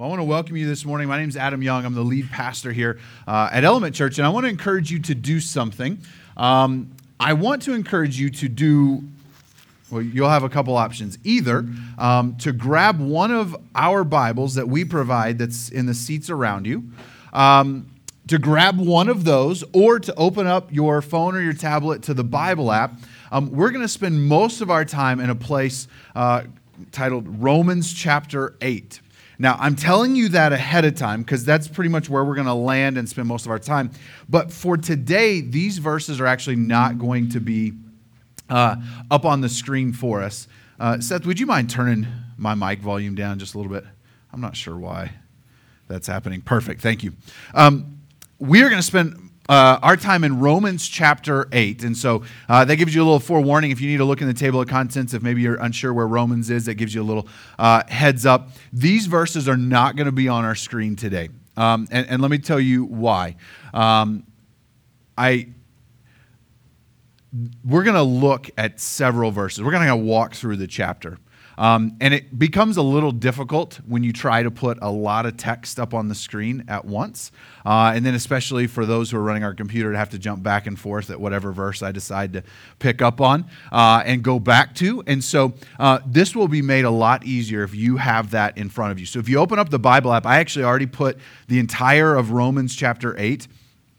Well, I want to welcome you this morning. My name is Adam Young. I'm the lead pastor here uh, at Element Church, and I want to encourage you to do something. Um, I want to encourage you to do, well, you'll have a couple options. Either um, to grab one of our Bibles that we provide that's in the seats around you, um, to grab one of those, or to open up your phone or your tablet to the Bible app. Um, we're going to spend most of our time in a place uh, titled Romans chapter 8. Now, I'm telling you that ahead of time because that's pretty much where we're going to land and spend most of our time. But for today, these verses are actually not going to be uh, up on the screen for us. Uh, Seth, would you mind turning my mic volume down just a little bit? I'm not sure why that's happening. Perfect. Thank you. Um, we are going to spend uh, our time in Romans chapter 8. And so uh, that gives you a little forewarning. If you need to look in the table of contents, if maybe you're unsure where Romans is, that gives you a little uh, heads up. These verses are not going to be on our screen today. Um, and, and, let me tell you why. Um, I we're going to look at several verses. We're going to walk through the chapter. Um, and it becomes a little difficult when you try to put a lot of text up on the screen at once. Uh, and then, especially for those who are running our computer, to have to jump back and forth at whatever verse I decide to pick up on uh, and go back to. And so, uh, this will be made a lot easier if you have that in front of you. So, if you open up the Bible app, I actually already put the entire of Romans chapter 8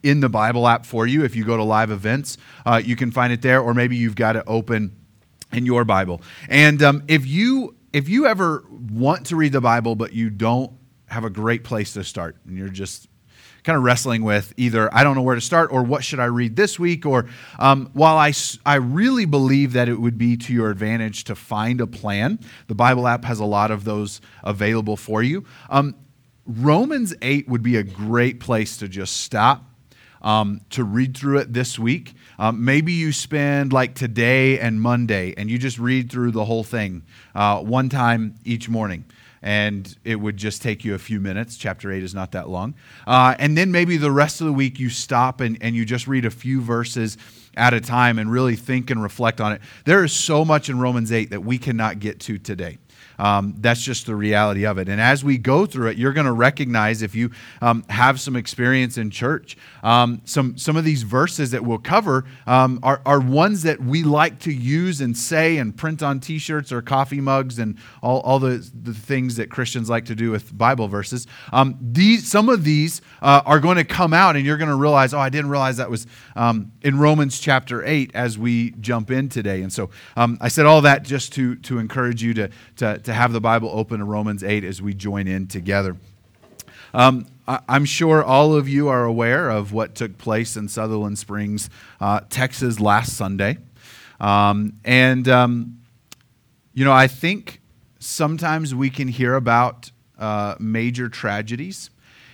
in the Bible app for you. If you go to live events, uh, you can find it there, or maybe you've got it open in your Bible. And um, if you if you ever want to read the Bible but you don't have a great place to start, and you're just kind of wrestling with either I don't know where to start or what should I read this week, or um, while I I really believe that it would be to your advantage to find a plan, the Bible app has a lot of those available for you. Um, Romans eight would be a great place to just stop um, to read through it this week. Um, maybe you spend like today and Monday and you just read through the whole thing uh, one time each morning. And it would just take you a few minutes. Chapter 8 is not that long. Uh, and then maybe the rest of the week you stop and, and you just read a few verses at a time and really think and reflect on it. There is so much in Romans 8 that we cannot get to today. Um, that's just the reality of it. And as we go through it, you're going to recognize if you um, have some experience in church, um, some, some of these verses that we'll cover um, are, are ones that we like to use and say and print on t shirts or coffee mugs and all, all the, the things that Christians like to do with Bible verses. Um, these, some of these uh, are going to come out, and you're going to realize, oh, I didn't realize that was um, in Romans chapter 8 as we jump in today. And so I said all that just to, to encourage you to, to, to to have the Bible open to Romans 8 as we join in together. Um, I'm sure all of you are aware of what took place in Sutherland Springs, uh, Texas last Sunday. Um, and, um, you know, I think sometimes we can hear about uh, major tragedies.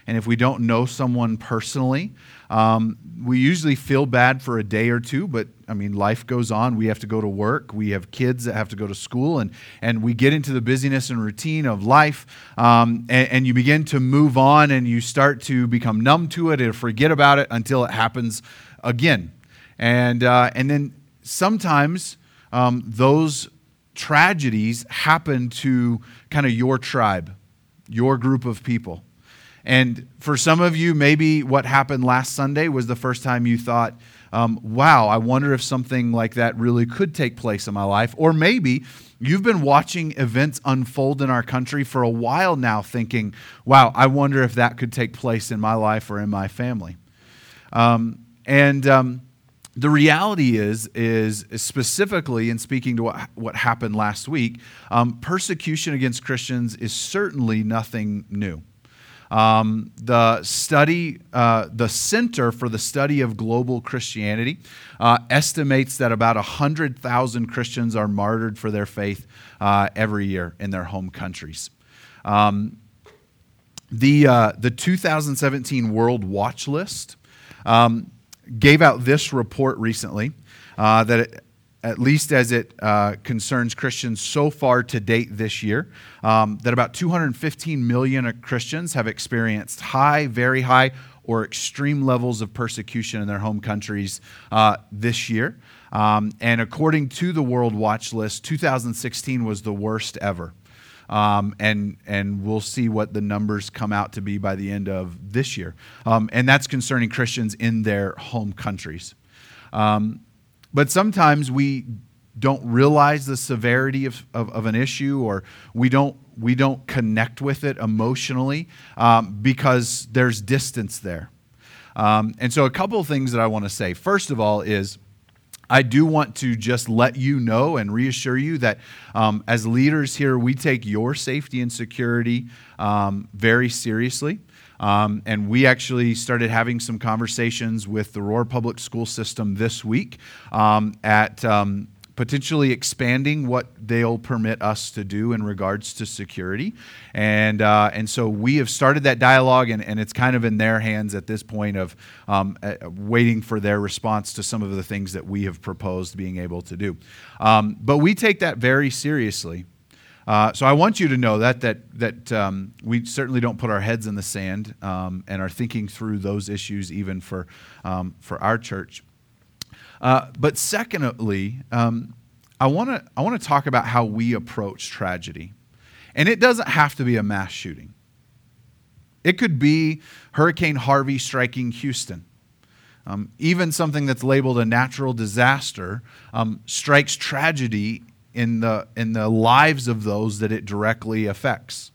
And if we don't know someone personally, um, we usually feel bad for a day or two, but I mean, life goes on. We have to go to work. We have kids that have to go to school, and, and we get into the busyness and routine of life. Um, and, and, you begin to move on, and you start to become numb to it and forget about it until it happens again. And, uh, and then sometimes um, those tragedies happen to kind of your tribe, your group of people. And for some of you, maybe what happened last Sunday was the first time you thought, um, wow, I wonder if something like that really could take place in my life. Or maybe you've been watching events unfold in our country for a while now, thinking, wow, I wonder if that could take place in my life or in my family. Um, and um, the reality is, is, specifically in speaking to what, what happened last week, um, persecution against Christians is certainly nothing new. Um, the study, uh, the Center for the Study of Global Christianity, uh, estimates that about 100,000 Christians are martyred for their faith uh, every year in their home countries. Um, the, uh, the 2017 World Watch List um, gave out this report recently uh, that it, at least as it uh, concerns Christians so far to date this year, um, that about 215 million Christians have experienced high, very high, or extreme levels of persecution in their home countries uh, this year. Um, and according to the World Watch List, 2016 was the worst ever. Um, and and we'll see what the numbers come out to be by the end of this year. Um, and that's concerning Christians in their home countries. Um, but sometimes we don't realize the severity of, of, of, an issue or we don't we don't connect with it emotionally um, because there's distance there um, and so a couple of things that i want to say first of all is I do want to just let you know and reassure you that um, as leaders here, we take your safety and security um, very seriously. Um, and we actually started having some conversations with the Roar Public School System this week um, at um, potentially expanding what they'll permit us to do in regards to security. And, uh, and so we have started that dialogue, and, and it's kind of in their hands at this point of um, uh, waiting for their response to some of the things that we have proposed being able to do. Um, but we take that very seriously. Uh, so I want you to know that that that um, we certainly don't put our heads in the sand um, and are thinking through those issues even for um, for our church. Uh, but secondly, um, I want to I want to talk about how we approach tragedy, and it doesn't have to be a mass shooting. It could be Hurricane Harvey striking Houston. Um, even something that's labeled a natural disaster um, strikes tragedy in the in the lives of those that it directly affects.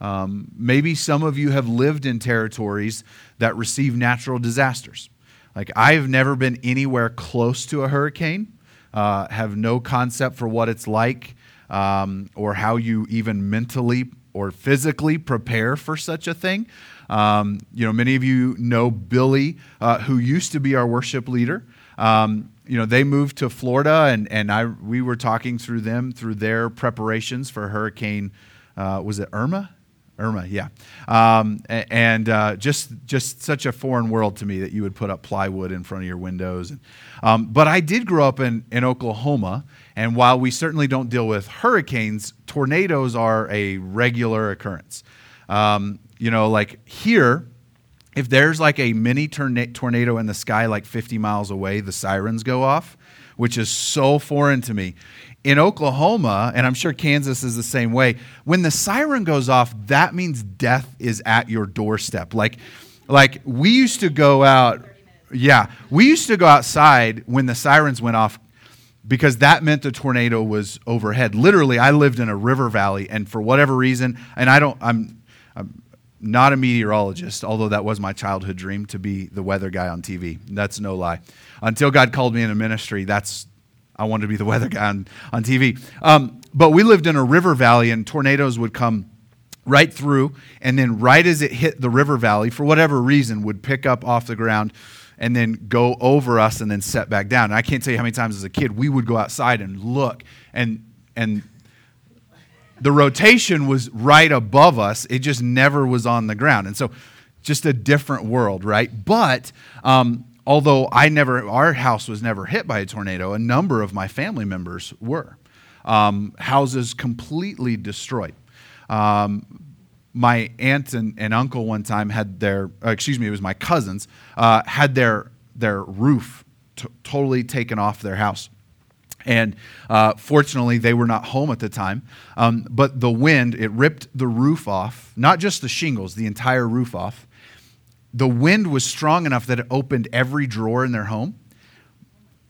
Um, maybe some of you have lived in territories that receive natural disasters. Like, I've never been anywhere close to a hurricane, uh, have no concept for what it's like um, or how you even mentally or physically prepare for such a thing. Um, you know, many of you know Billy, uh, who used to be our worship leader. Um, you know, they moved to Florida, and, and I, we were talking through them through their preparations for Hurricane, uh, was it Irma? Irma, yeah, um, and uh, just just such a foreign world to me that you would put up plywood in front of your windows. Um, but I did grow up in, in Oklahoma, and while we certainly don't deal with hurricanes, tornadoes are a regular occurrence. Um, you know, like here, if there's like a mini torna- tornado in the sky, like 50 miles away, the sirens go off, which is so foreign to me in Oklahoma, and I'm sure Kansas is the same way, when the siren goes off, that means death is at your doorstep. Like, like we used to go out, yeah, we used to go outside when the sirens went off because that meant the tornado was overhead. Literally, I lived in a river valley, and for whatever reason, and I don't, I'm, I'm not a meteorologist, although that was my childhood dream to be the weather guy on TV. That's no lie. Until God called me into ministry, that's I wanted to be the weather guy on, on TV. Um, but we lived in a river valley, and tornadoes would come right through, and then right as it hit the river valley, for whatever reason, would pick up off the ground and then go over us and then set back down. And I can't tell you how many times as a kid we would go outside and look, and and the rotation was right above us. It just never was on the ground, and so just a different world, right? But um, although I never, our house was never hit by a tornado, a number of my family members were. Um, houses completely destroyed. Um, my aunt and, and, uncle one time had their, uh, excuse me, it was my cousins, uh, had their, their roof t- totally taken off their house. And uh, fortunately, they were not home at the time. Um, but the wind, it ripped the roof off, not just the shingles, the entire roof off the wind was strong enough that it opened every drawer in their home.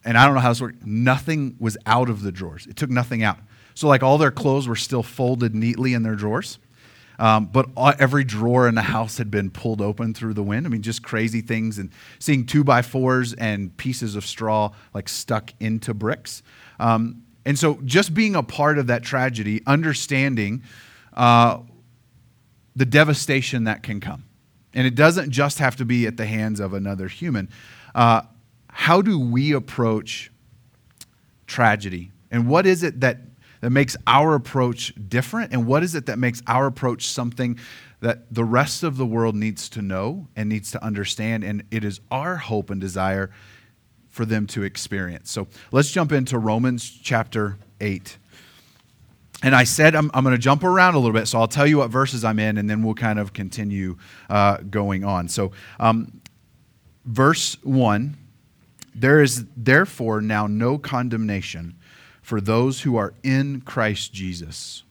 And I don't know how this worked. Nothing was out of the drawers. It took nothing out. So, like, all their clothes were still folded neatly in their drawers. Um, but all, every drawer in the house had been pulled open through the wind. I mean, just crazy things. And seeing two by fours and pieces of straw like stuck into bricks. Um, and so, just being a part of that tragedy, understanding uh, the devastation that can come. And it doesn't just have to be at the hands of another human. Uh, how do we approach tragedy? And what is it that, that makes our approach different? And what is it that makes our approach something that the rest of the world needs to know and needs to understand? And it is our hope and desire for them to experience. So let's jump into Romans chapter 8. And I said, I'm, I'm going to jump around a little bit, so I'll tell you what verses I'm in, and then we'll kind of continue uh, going on. So, um, verse 1 There is therefore now no condemnation for those who are in Christ Jesus.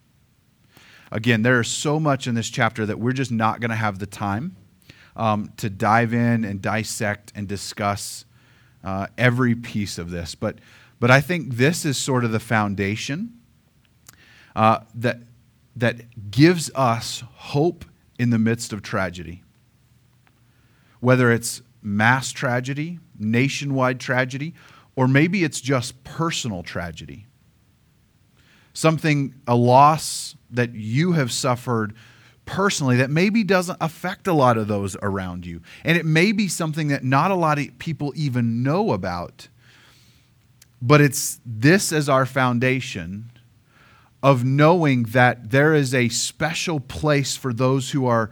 again, there is so much in this chapter that we're just not going to have the time um, to dive in and dissect and discuss uh, every piece of this. But, but I think this is sort of the foundation uh, that, that gives us hope in the midst of tragedy. Whether it's mass tragedy, nationwide tragedy, or maybe it's just personal tragedy. Something, a loss that you have suffered personally that maybe doesn't affect a lot of those around you. And it may be something that not a lot of people even know about. But it's this as our foundation of knowing that there is a special place for those who are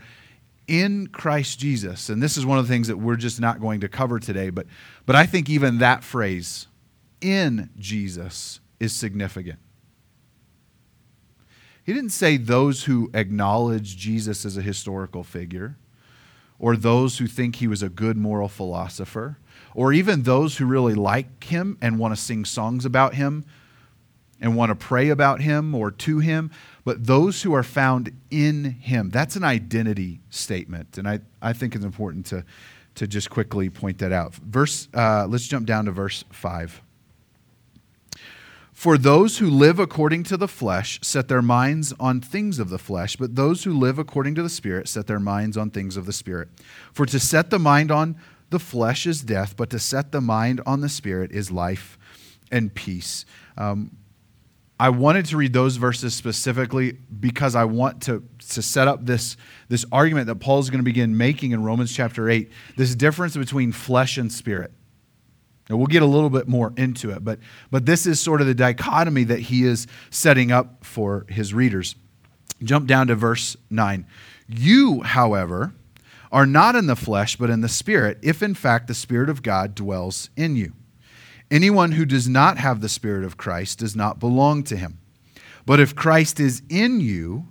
in Christ Jesus. And this is one of the things that we're just not going to cover today, but, but I think even that phrase, in Jesus, is significant. He didn't say those who acknowledge Jesus as a historical figure, or those who think he was a good moral philosopher, or even those who really like him and want to sing songs about him and want to pray about him or to him, but those who are found in him. That's an identity statement. And I, I think it's important to, to just quickly point that out. Verse, uh, let's jump down to verse 5. For those who live according to the flesh set their minds on things of the flesh, but those who live according to the Spirit set their minds on things of the Spirit. For to set the mind on the flesh is death, but to set the mind on the Spirit is life and peace. Um, I wanted to read those verses specifically because I want to, to set up this, this argument that Paul is going to begin making in Romans chapter 8 this difference between flesh and spirit. Now, we'll get a little bit more into it, but, but this is sort of the dichotomy that he is setting up for his readers. Jump down to verse 9. You, however, are not in the flesh, but in the Spirit, if in fact the Spirit of God dwells in you. Anyone who does not have the Spirit of Christ does not belong to him. But if Christ is in you,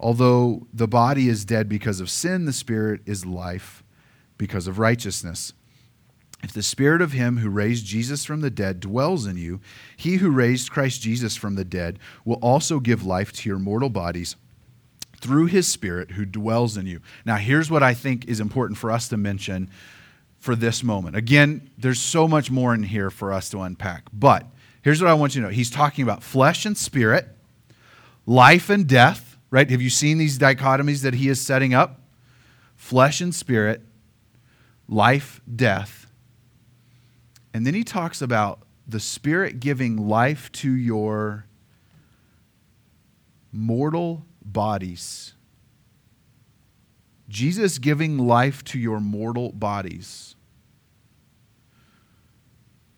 although the body is dead because of sin, the Spirit is life because of righteousness. If the spirit of him who raised Jesus from the dead dwells in you, he who raised Christ Jesus from the dead will also give life to your mortal bodies through his spirit who dwells in you. Now, here's what I think is important for us to mention for this moment. Again, there's so much more in here for us to unpack, but here's what I want you to know. He's talking about flesh and spirit, life and death, right? Have you seen these dichotomies that he is setting up? Flesh and spirit, life, death and then he talks about the Spirit giving life to your mortal bodies. Jesus giving life to your mortal bodies.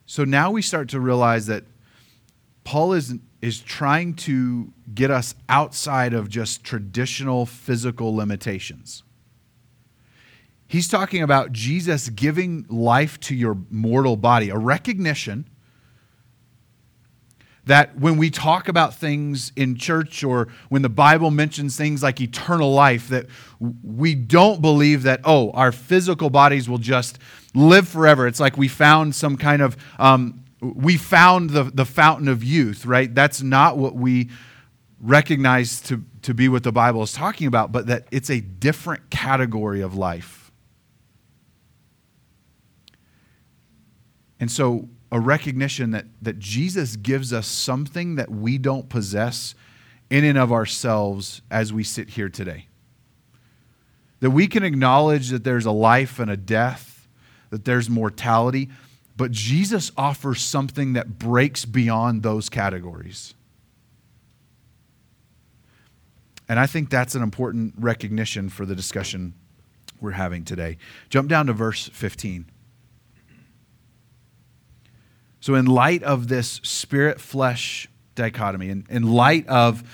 So now we start to realize that Paul is, is trying to get us outside of just traditional physical limitations. He's talking about Jesus giving life to your mortal body, a recognition that when we talk about things in church or when the Bible mentions things like eternal life, that we don't believe that, oh, our physical bodies will just live forever. It's like we found some kind of, um, we found the, the fountain of youth, right? That's not what we recognize to, to be what the Bible is talking about, but that it's a different category of life. And so, a recognition that, that Jesus gives us something that we don't possess in and of ourselves as we sit here today. That we can acknowledge that there's a life and a death, that there's mortality, but Jesus offers something that breaks beyond those categories. And I think that's an important recognition for the discussion we're having today. Jump down to verse 15. So, in light of this spirit flesh dichotomy, in, in light of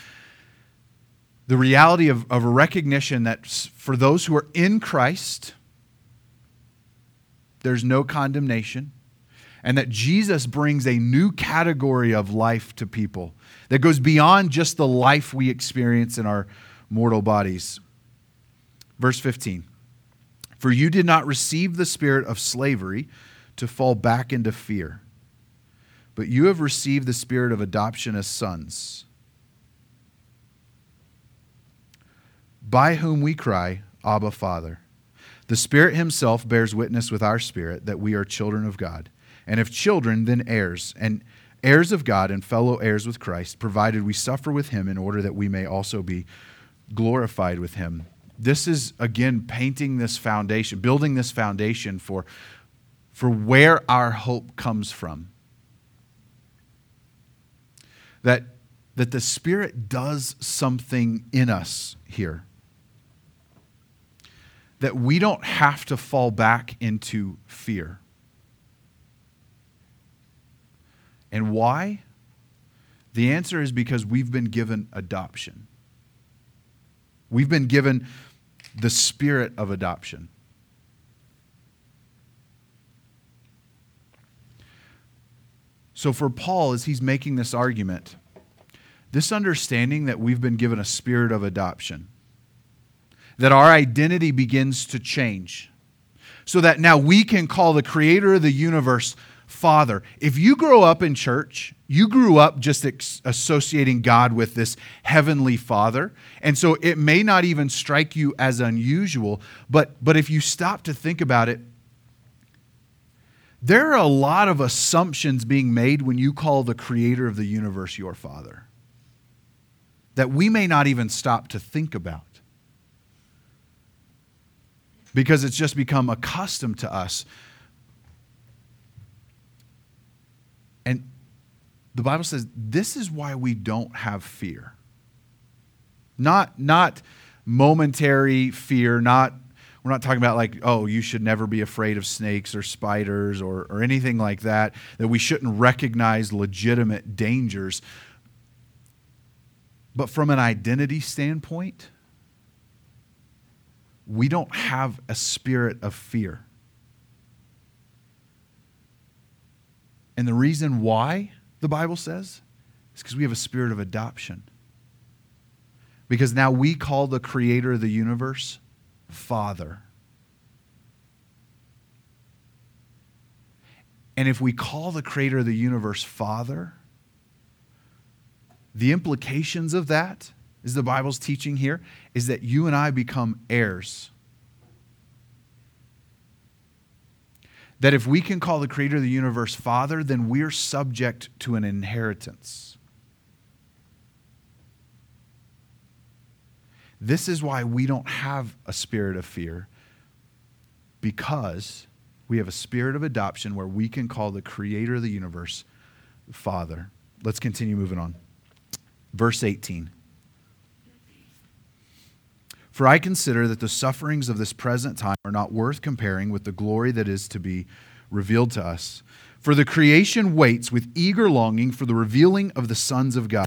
the reality of, of a recognition that for those who are in Christ, there's no condemnation, and that Jesus brings a new category of life to people that goes beyond just the life we experience in our mortal bodies. Verse 15 For you did not receive the spirit of slavery to fall back into fear but you have received the spirit of adoption as sons. by whom we cry, Abba, Father. The Spirit Himself bears witness with our spirit that we are children of God. And if children, then heirs, and heirs of God and fellow heirs with Christ, provided we suffer with Him in order that we may also be glorified with Him. This is, again, painting this foundation, building this foundation for, for where our hope comes from. That, that the Spirit does something in us here that we don't have to fall back into fear. And why? The answer is because we've been given adoption. We've been given the spirit of adoption. So, for Paul, as he's making this argument, this understanding that we've been given a spirit of adoption, that our identity begins to change. So that now we can call the creator of the universe Father. If you grow up in church, you grew up just ex- associating God with this heavenly Father. And so it may not even strike you as unusual, but, but if you stop to think about it, there are a lot of assumptions being made when you call the creator of the universe your Father that we may not even stop to think about because it's just become accustomed to us. And the Bible says this is why we don't have fear. Not, not momentary fear, not we're not talking about like, oh, you should never be afraid of snakes or spiders or, or anything like that, that we shouldn't recognize legitimate dangers. But from an identity standpoint, we don't have a spirit of fear. And the reason why, the Bible says, is because we have a spirit of adoption. Because now we call the creator of the universe Father. And if we call the creator of the universe Father, the implications of that is the Bible's teaching here, is that you and I become heirs. That if we can call the creator of the universe Father, then we're subject to an inheritance. This is why we don't have a spirit of fear, because we have a spirit of adoption where we can call the creator of the universe Father. Let's continue moving on. Verse 18. For I consider that the sufferings of this present time are not worth comparing with the glory that is to be revealed to us. For the creation waits with eager longing for the revealing of the sons of God.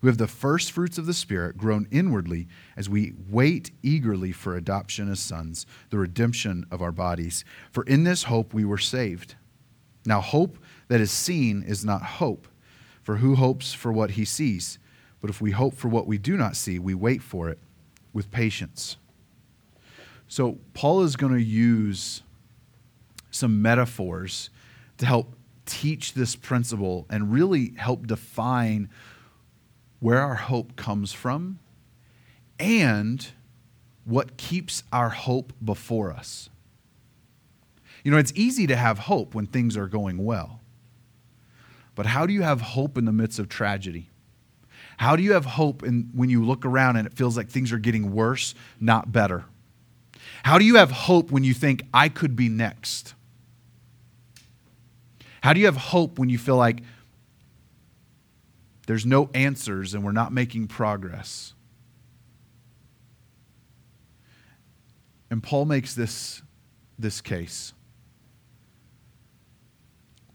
who have the first fruits of the Spirit, groan inwardly as we wait eagerly for adoption as sons, the redemption of our bodies. For in this hope we were saved. Now, hope that is seen is not hope, for who hopes for what he sees? But if we hope for what we do not see, we wait for it with patience. So, Paul is going to use some metaphors to help teach this principle and really help define where our hope comes from and what keeps our hope before us. You know, it's easy to have hope when things are going well. But how do you have hope in the midst of tragedy? How do you have hope in, when you look around and it feels like things are getting worse, not better? How do you have hope when you think, I could be next? How do you have hope when you feel like there's no answers and we're not making progress? And Paul makes this, this case.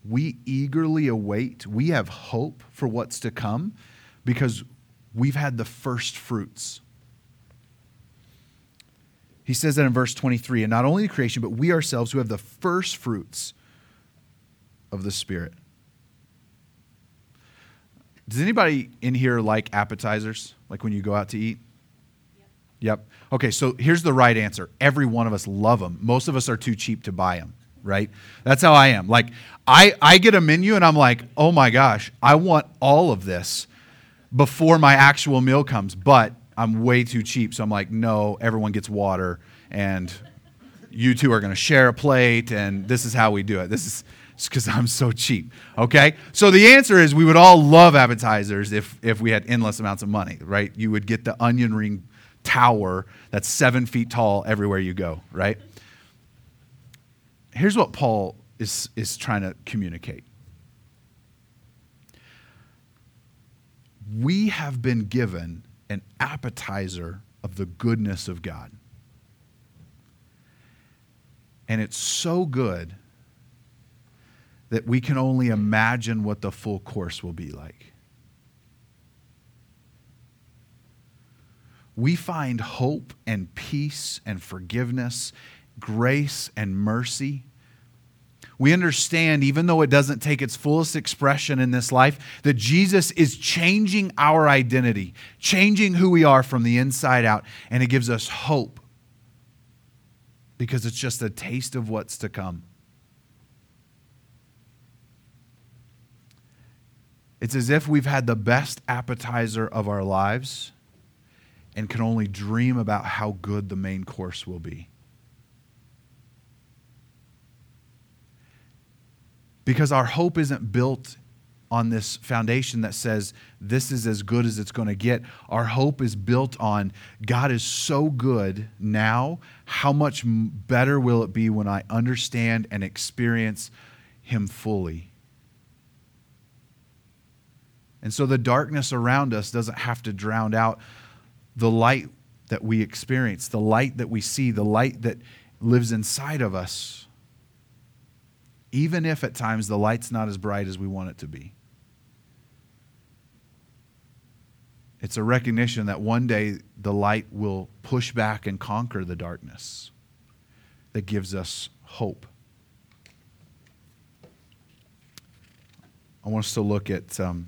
We eagerly await, we have hope for what's to come because we've had the first fruits. He says that in verse 23 and not only the creation, but we ourselves who have the first fruits of the Spirit. Does anybody in here like appetizers? Like when you go out to eat? Yep. Okay, so here's the right answer. Every one of us love them. Most of us are too cheap to buy them, right? That's how I am. Like I I get a menu and I'm like, "Oh my gosh, I want all of this before my actual meal comes." But I'm way too cheap, so I'm like, "No, everyone gets water and you two are going to share a plate and this is how we do it." This is because I'm so cheap. Okay? So the answer is we would all love appetizers if, if we had endless amounts of money, right? You would get the onion ring tower that's seven feet tall everywhere you go, right? Here's what Paul is, is trying to communicate. We have been given an appetizer of the goodness of God. And it's so good that we can only imagine what the full course will be like. we find hope and peace and forgiveness, grace and mercy. We understand, even though it doesn't take its fullest expression in this life, that Jesus is changing our identity, changing who we are from the inside out, and it gives us hope because it's just a taste of what's to come. It's as if we've had the best appetizer of our lives and can only dream about how good the main course will be. Because our hope isn't built on this foundation that says this is as good as it's going to get. Our hope is built on God is so good now. How much better will it be when I understand and experience Him fully? And so the darkness around us doesn't have to drown out the light that we experience, the light that we see, the light that lives inside of us, even if at times the light's not as bright as we want it to be. It's a recognition that one day the light will push back and conquer the darkness that gives us hope. I want us to look at um,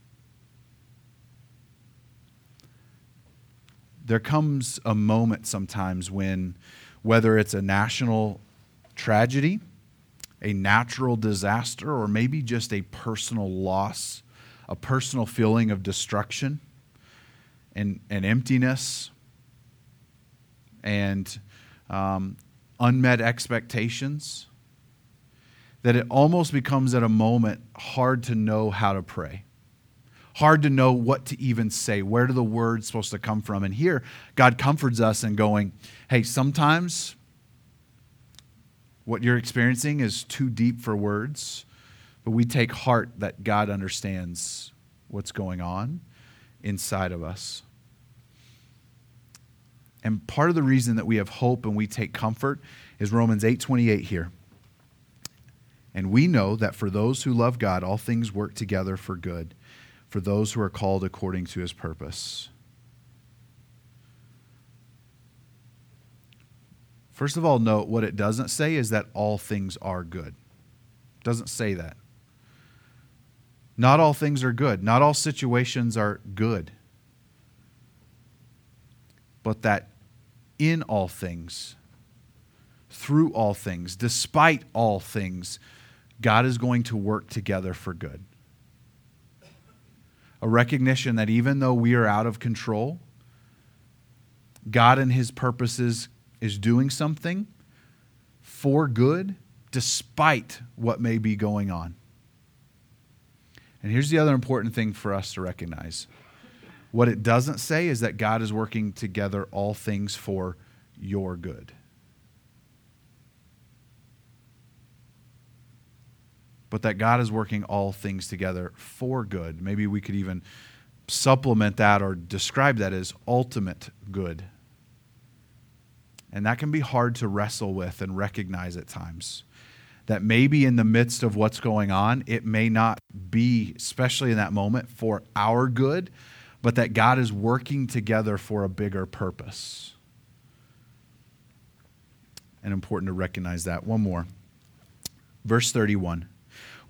There comes a moment sometimes when, whether it's a national tragedy, a natural disaster, or maybe just a personal loss, a personal feeling of destruction and, and emptiness and um, unmet expectations, that it almost becomes at a moment hard to know how to pray hard to know what to even say. Where do the words supposed to come from? And here, God comforts us in going, hey, sometimes what you're experiencing is too deep for words, but we take heart that God understands what's going on inside of us. And part of the reason that we have hope and we take comfort is Romans 8:28 here. And we know that for those who love God all things work together for good for those who are called according to his purpose. First of all, note what it doesn't say is that all things are good. It doesn't say that. Not all things are good. Not all situations are good. But that in all things, through all things, despite all things, God is going to work together for good a recognition that even though we are out of control, God and his purposes is doing something for good despite what may be going on. And here's the other important thing for us to recognize what it doesn't say is that God is working together all things for your good. But that God is working all things together for good. Maybe we could even supplement that or describe that as ultimate good. And that can be hard to wrestle with and recognize at times. That maybe in the midst of what's going on, it may not be, especially in that moment, for our good, but that God is working together for a bigger purpose. And important to recognize that. One more. Verse 31.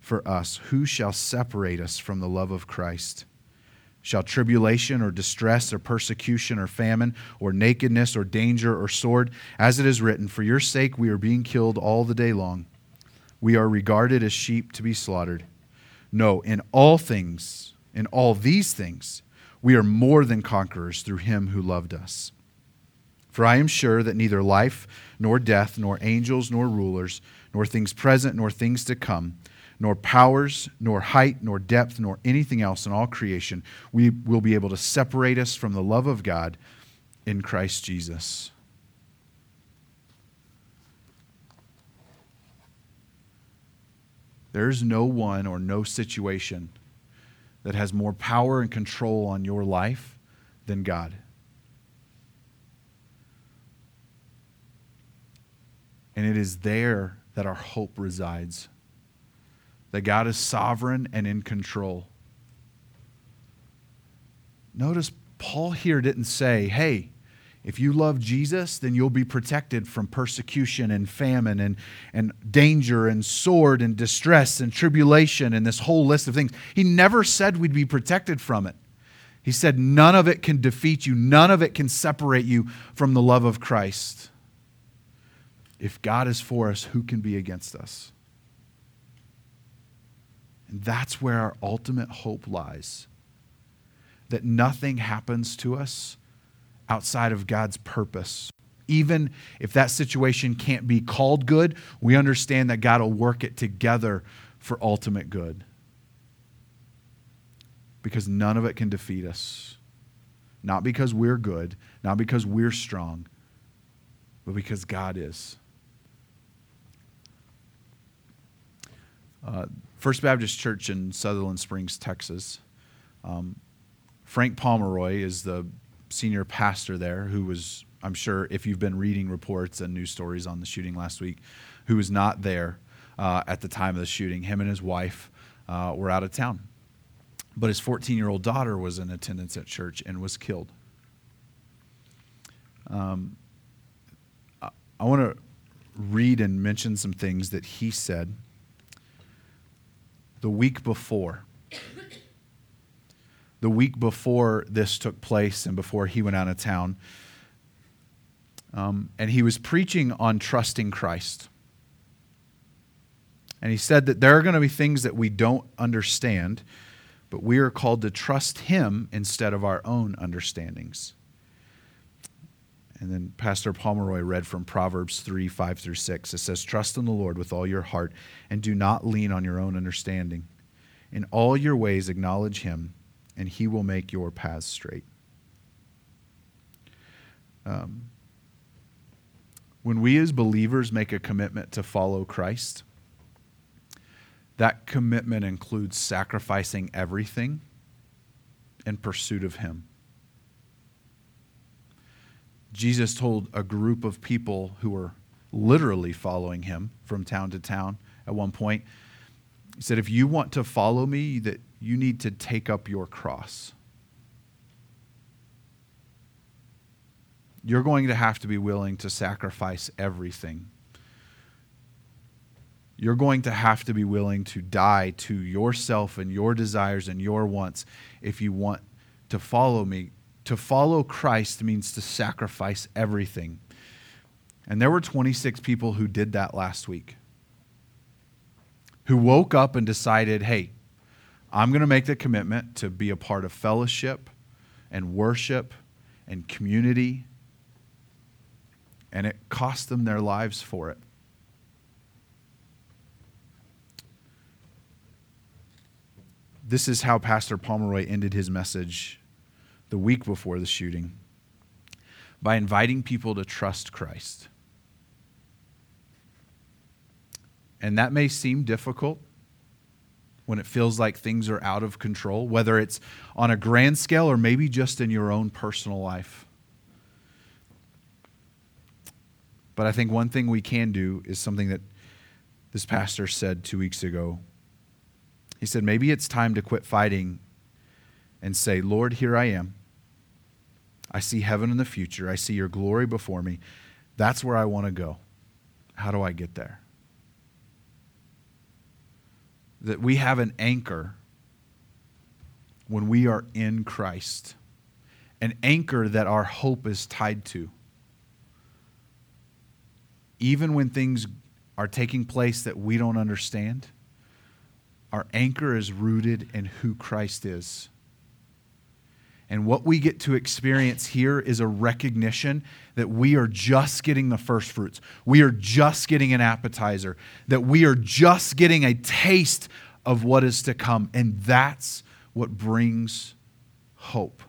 for us. Who shall separate us from the love of Christ? Shall tribulation or distress or persecution or famine or nakedness or danger or sword, as it is written, For your sake we are being killed all the day long. We are regarded as sheep to be slaughtered. No, in all things, in all these things, we are more than conquerors through him who loved us. For I am sure that neither life, nor death, nor angels, nor rulers, nor things present, nor things to come, nor powers, nor height, nor depth, nor anything else in all creation we will be able to separate us from the love of God in Christ Jesus. There's no one or no situation that has more power and control on your life than God. And it is there that our hope resides that God is sovereign and in control. Notice Paul here didn't say, hey, if you love Jesus, then you'll be protected from persecution and famine and, and danger and sword and distress and tribulation and this whole list of things. He never said we'd be protected from it. He said, none of it can defeat you, none of it can separate you from the love of Christ. If God is for us, who can be against us? And that's where our ultimate hope lies. That nothing happens to us outside of God's purpose. Even if that situation can't be called good, we understand that God will work it together for ultimate good. Because none of it can defeat us. Not because we're good, not because we're strong, but because God is. Uh, First Baptist Church in Sutherland Springs, Texas. Um, Frank Pomeroy is the senior pastor there, who was, I'm sure, if you've been reading reports and news stories on the shooting last week, who was not there uh, at the time of the shooting. Him and his wife uh, were out of town. But his 14 year old daughter was in attendance at church and was killed. Um, I, I want to read and mention some things that he said the week before. The week before this took place and before he went out of town. Um, and he was preaching on trusting Christ. And he said that there are going to be things that we don't understand, but we are called to trust him instead of our own understandings. And then Pastor Pomeroy read from Proverbs 3 5 through 6. It says, Trust in the Lord with all your heart and do not lean on your own understanding. In all your ways, acknowledge him, and he will make your paths straight. Um, when we as believers make a commitment to follow Christ, that commitment includes sacrificing everything in pursuit of him. Jesus told a group of people who were literally following him from town to town at one point, he said, If you want to follow me, that you need to take up your cross. You're going to have to be willing to sacrifice everything. You're going to have to be willing to die to yourself and your desires and your wants if you want to follow me to follow Christ means to sacrifice everything. And there were 26 people who did that last week, who woke up and decided, hey, I'm going to make the commitment to be a part of fellowship and worship and community. And it cost them their lives for it. This is how Pastor Pomeroy ended his message the week before the shooting by inviting people to trust Christ. And that may seem difficult when it feels like things are out of control, whether it's on a grand scale or maybe just in your own personal life. But I think one thing we can do is something that this pastor said two weeks ago he said, Maybe it's time to quit fighting and say, Lord, here I am. I see heaven in the future. I see your glory before me. That's where I want to go. How do I get there? That we have an anchor when we are in Christ, an anchor that our hope is tied to. Even when things are taking place that we don't understand, our anchor is rooted in who Christ is. And what we get to experience here is a recognition that we are just getting the first fruits. We are just getting an appetizer, that we are just getting a taste of what is to come. And that's what brings hope.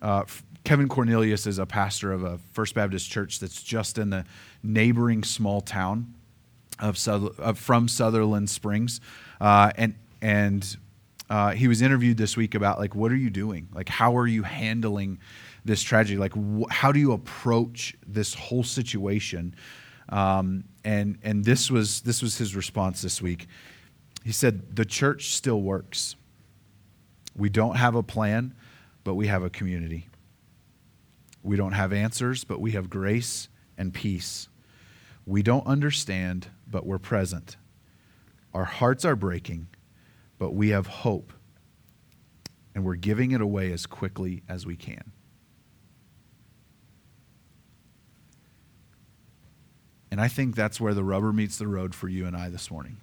Uh, Kevin Cornelius is a pastor of a First Baptist church that's just in the neighboring small town of, of from Sutherland Springs, uh, and and uh, he was interviewed this week about like what are you doing? Like how are you handling this tragedy? Like wh- how do you approach this whole situation? Um, and and this was this was his response this week. He said the church still works. We don't have a plan, but we have a community. We don't have answers, but we have grace and peace. We don't understand, but we're present. Our hearts are breaking, but we have hope. And we're giving it away as quickly as we can. And I think that's where the rubber meets the road for you and I this morning.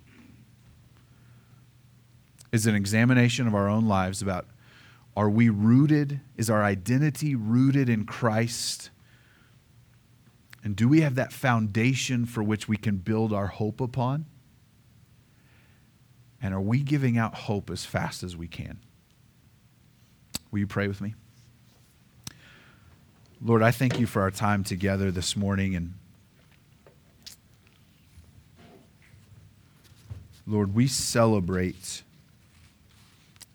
Is an examination of our own lives about are we rooted? Is our identity rooted in Christ? And do we have that foundation for which we can build our hope upon? And are we giving out hope as fast as we can? Will you pray with me? Lord, I thank you for our time together this morning. And Lord, we celebrate,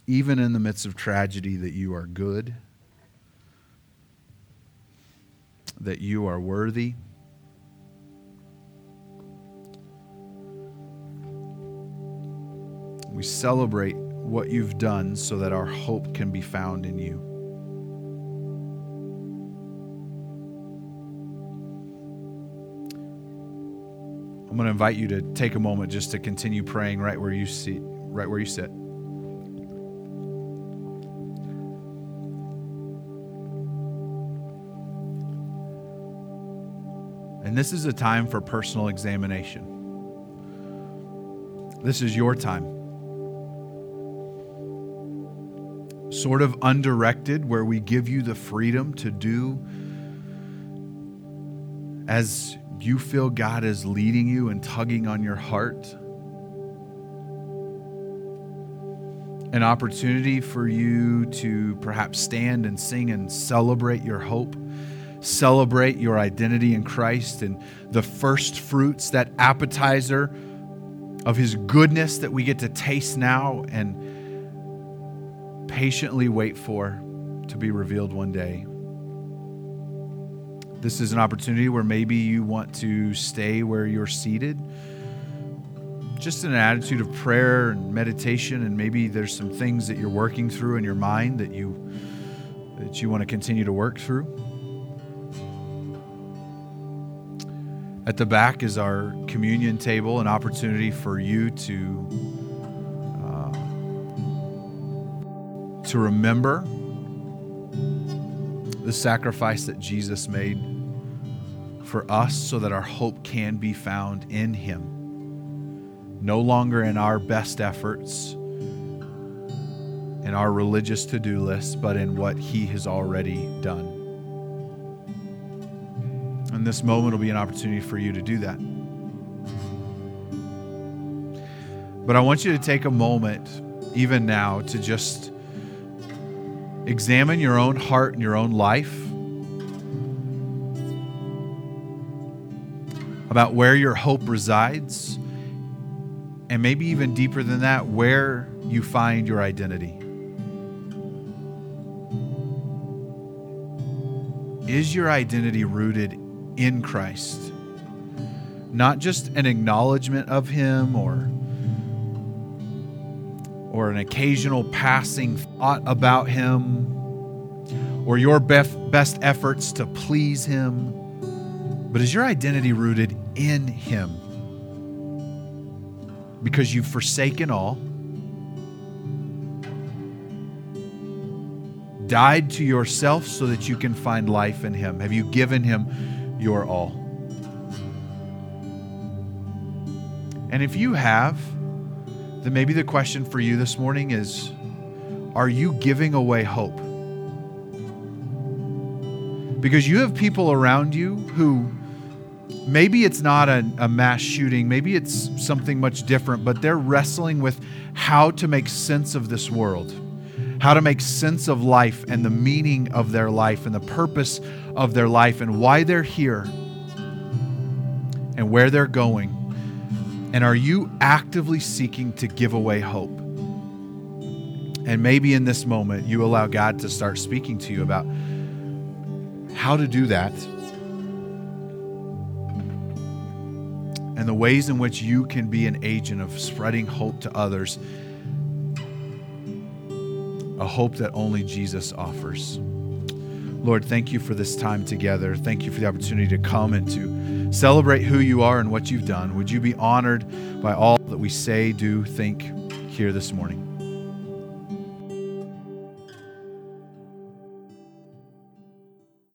even in the midst of tragedy, that you are good that you are worthy. Celebrate what you've done so that our hope can be found in you. I'm going to invite you to take a moment just to continue praying right where you sit, right where you sit. And this is a time for personal examination. This is your time. Sort of undirected, where we give you the freedom to do as you feel God is leading you and tugging on your heart. An opportunity for you to perhaps stand and sing and celebrate your hope celebrate your identity in Christ and the first fruits, that appetizer of His goodness that we get to taste now and patiently wait for to be revealed one day. This is an opportunity where maybe you want to stay where you're seated, just in an attitude of prayer and meditation, and maybe there's some things that you're working through in your mind that you that you want to continue to work through. At the back is our communion table, an opportunity for you to to remember the sacrifice that Jesus made for us so that our hope can be found in him. no longer in our best efforts, in our religious to do list, but in what He has already done. And this moment will be an opportunity for you to do that. But I want you to take a moment, even now, to just examine your own heart and your own life. About where your hope resides, and maybe even deeper than that, where you find your identity. Is your identity rooted in Christ? Not just an acknowledgement of Him or or an occasional passing thought about him or your best efforts to please him, but is your identity rooted in him? Because you've forsaken all, died to yourself so that you can find life in him. Have you given him your all? And if you have, then maybe the question for you this morning is Are you giving away hope? Because you have people around you who maybe it's not a, a, mass shooting, maybe it's something much different, but they're wrestling with how to make sense of this world, how to make sense of life and the meaning of their life and the purpose of their life and why they're here and where they're going. And are you actively seeking to give away hope? And maybe in this moment, you allow God to start speaking to you about how to do that and the ways in which you can be an agent of spreading hope to others, a hope that only Jesus offers. Lord, thank you for this time together. Thank you for the opportunity to come and to celebrate who you are and what you've done. Would you be honored by all that we say, do, think here this morning?